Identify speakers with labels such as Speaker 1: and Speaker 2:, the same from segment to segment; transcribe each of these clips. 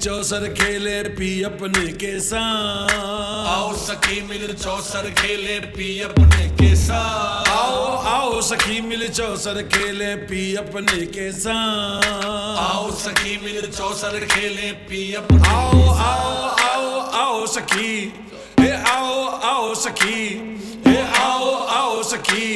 Speaker 1: चौसर खेले पी अपने के साथ।
Speaker 2: आओ सखी मिल चौसर खेले पी अपने के साथ।
Speaker 1: आओ आओ सखी मिल चौसर खेले पी अपने के साथ।
Speaker 2: आओ सखी मिल चौसर खेले पी अपने
Speaker 1: आओ आओ आओ आओ सखी हे आओ आओ सखी हे आओ आओ सखी।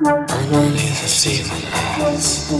Speaker 3: Neither feeling eyes.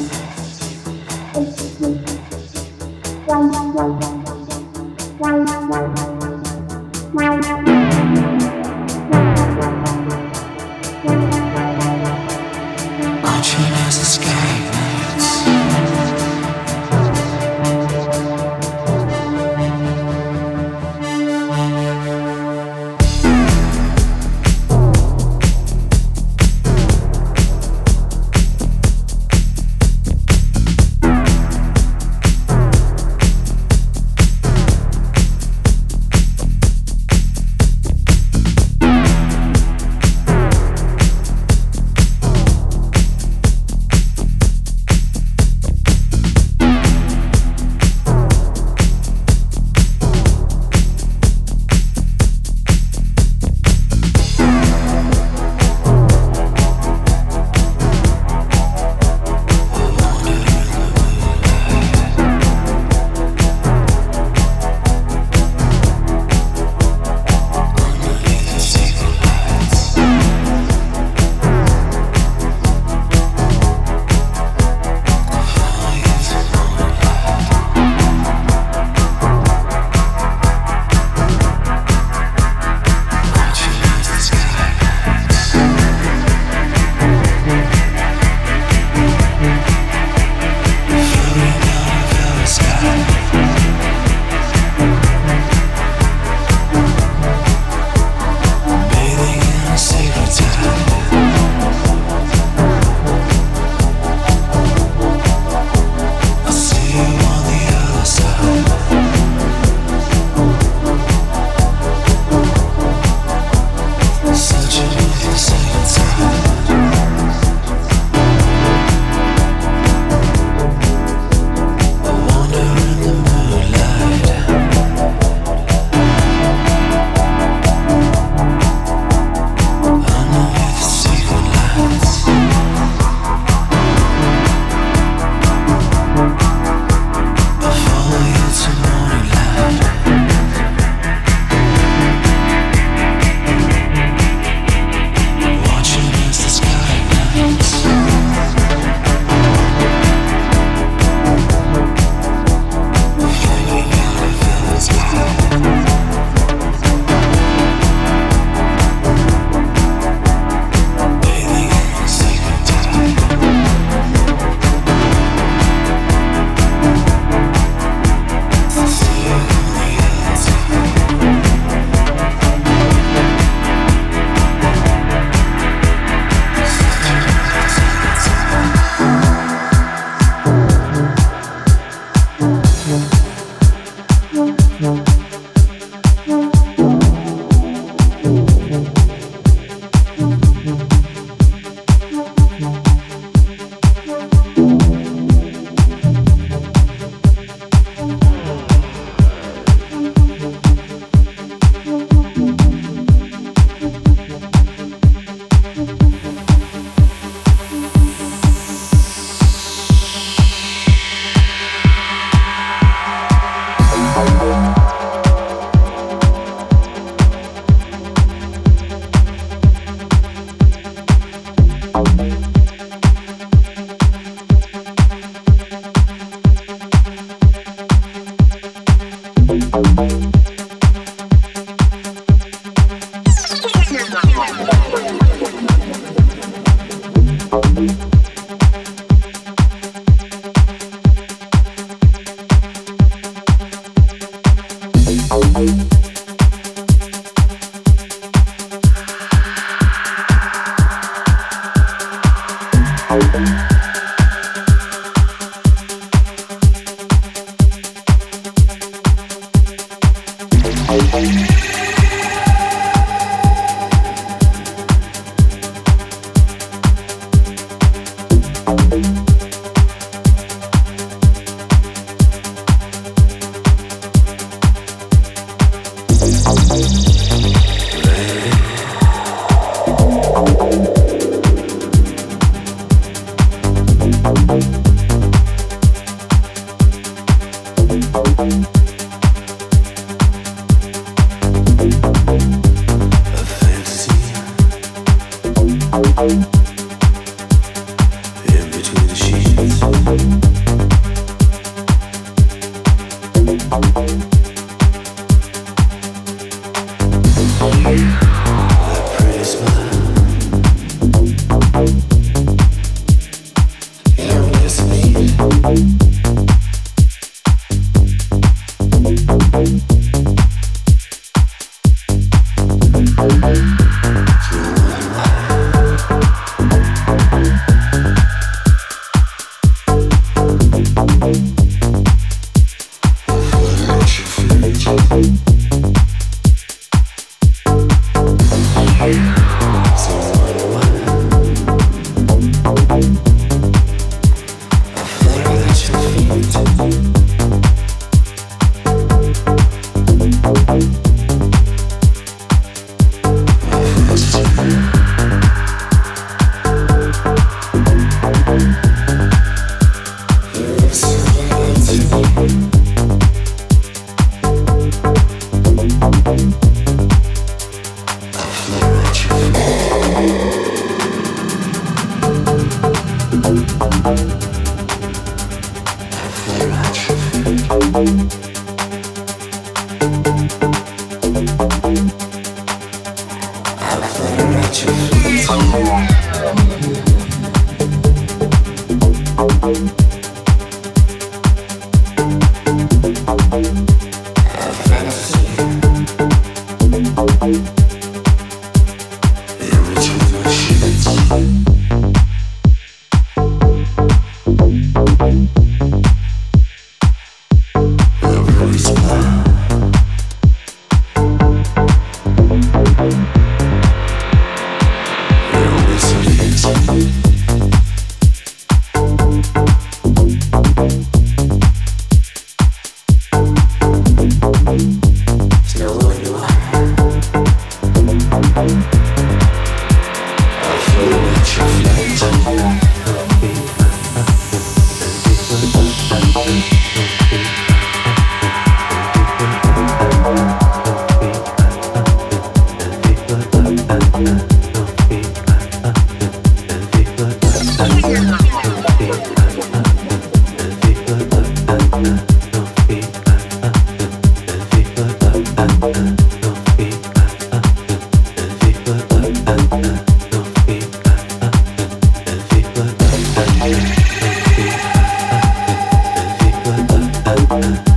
Speaker 3: Bye.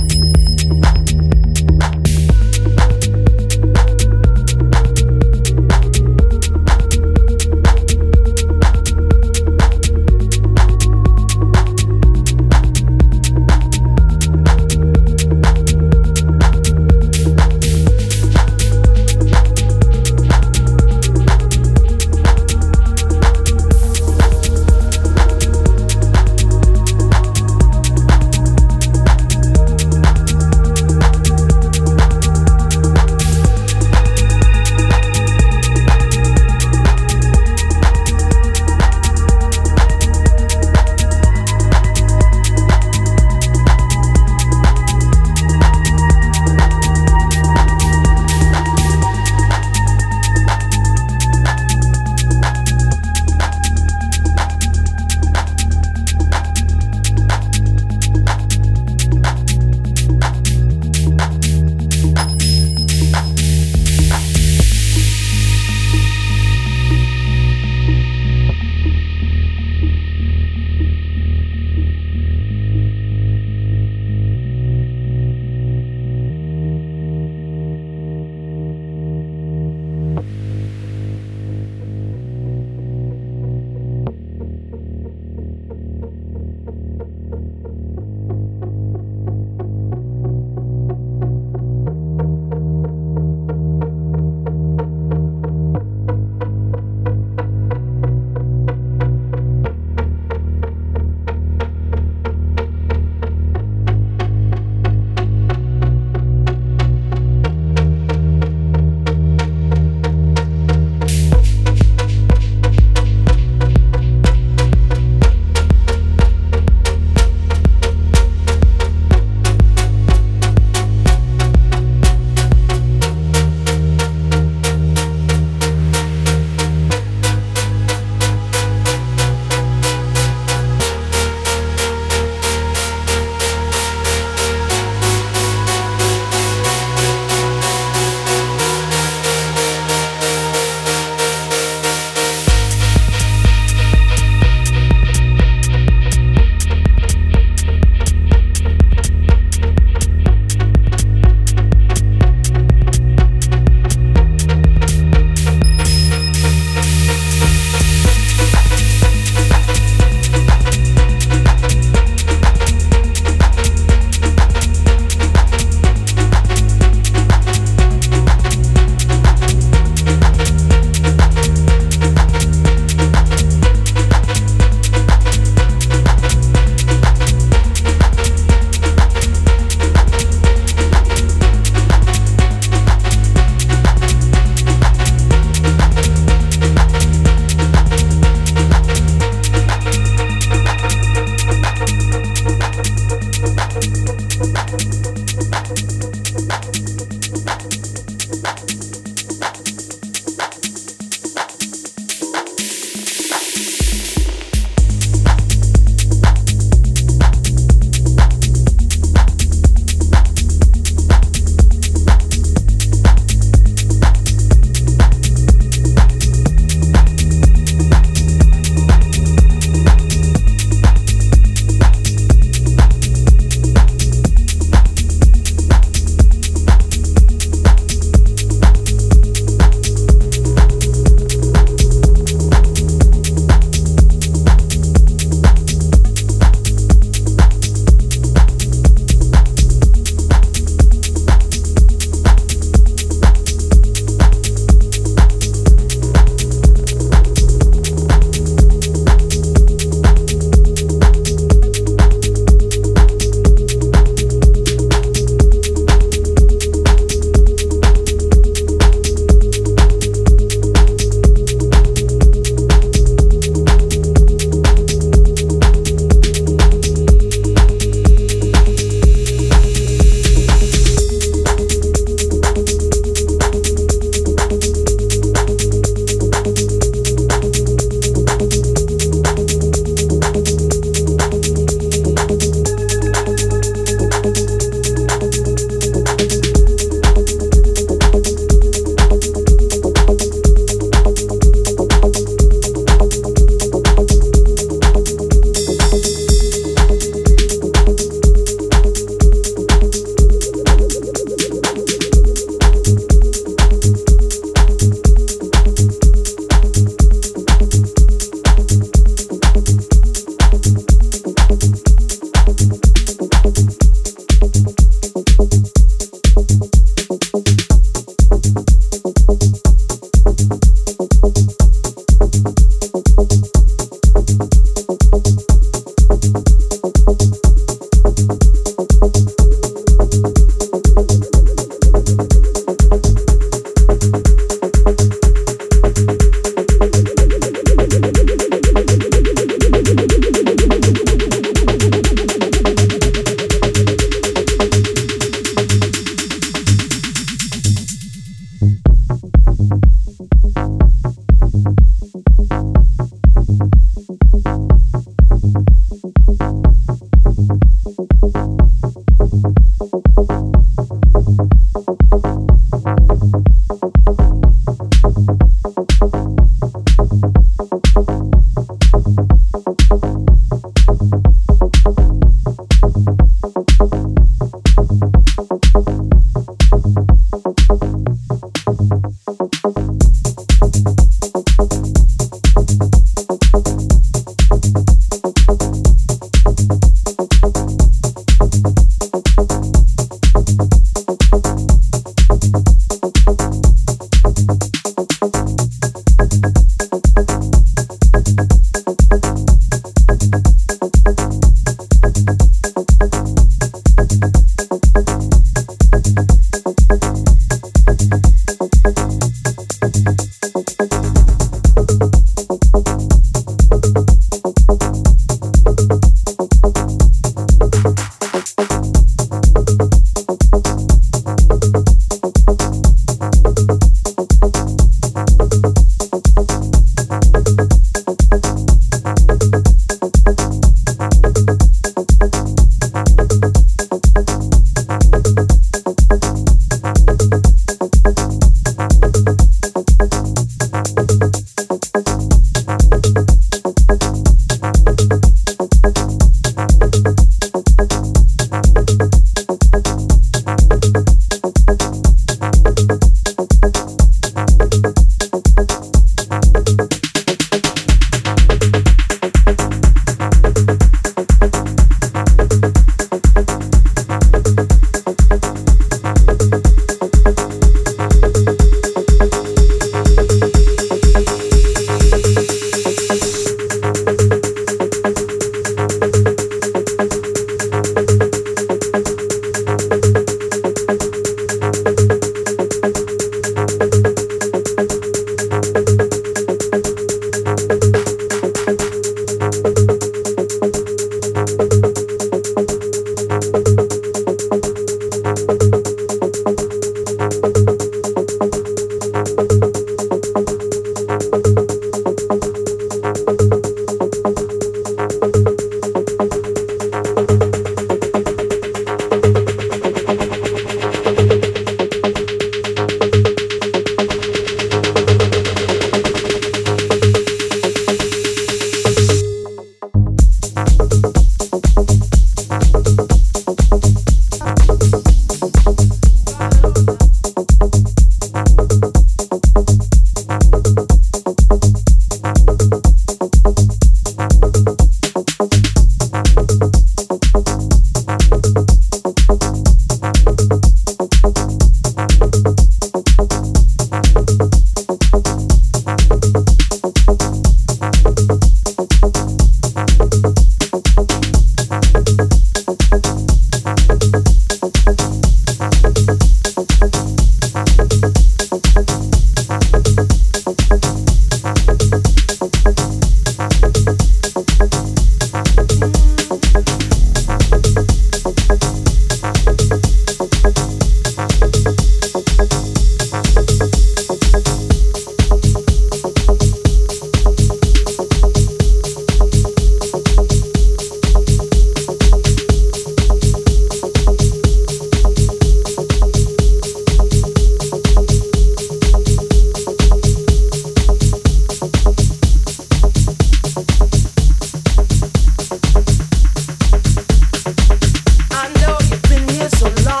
Speaker 3: so long.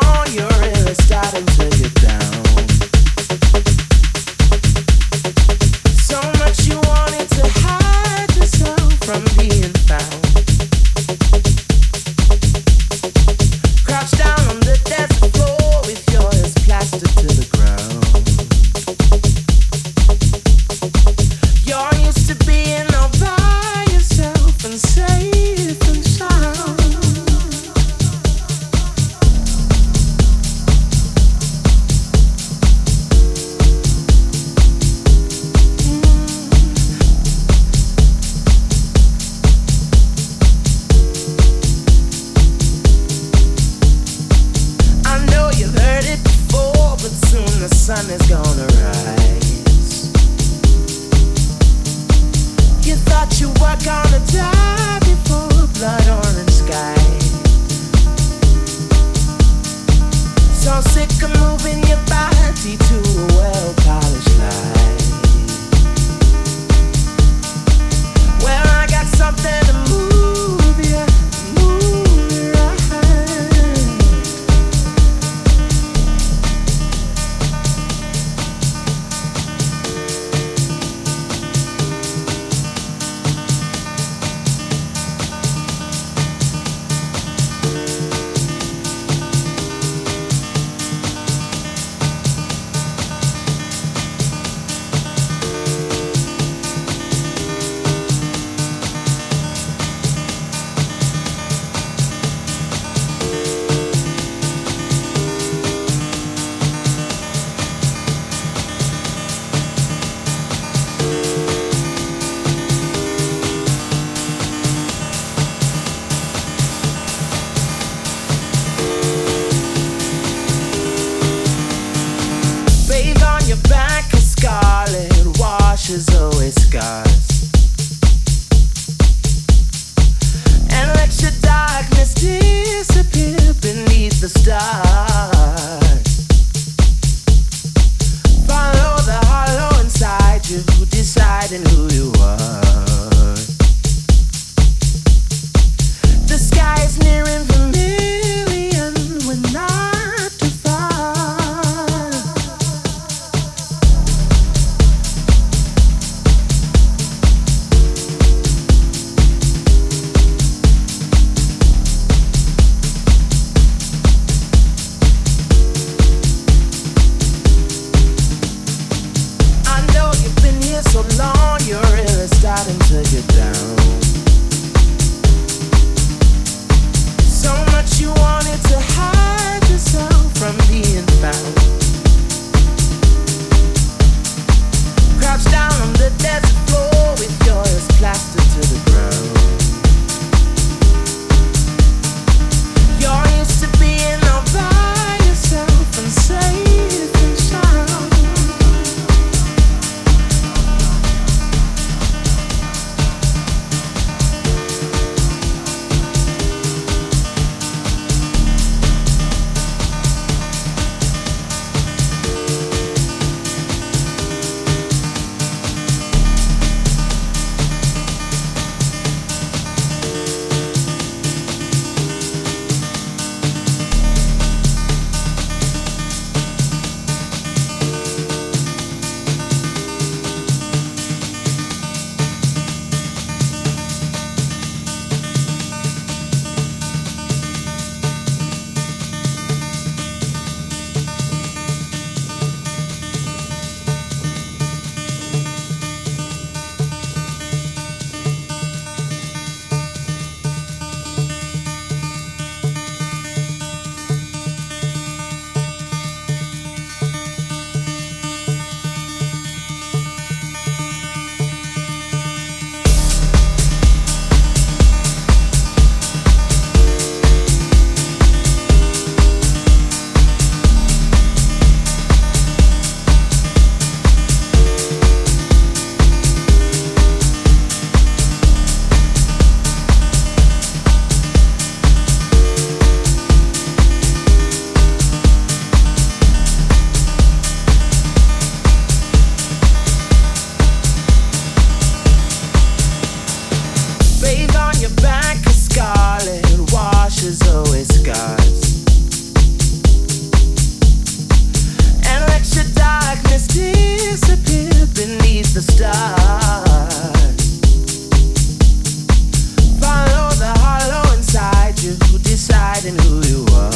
Speaker 3: Deciding who you are.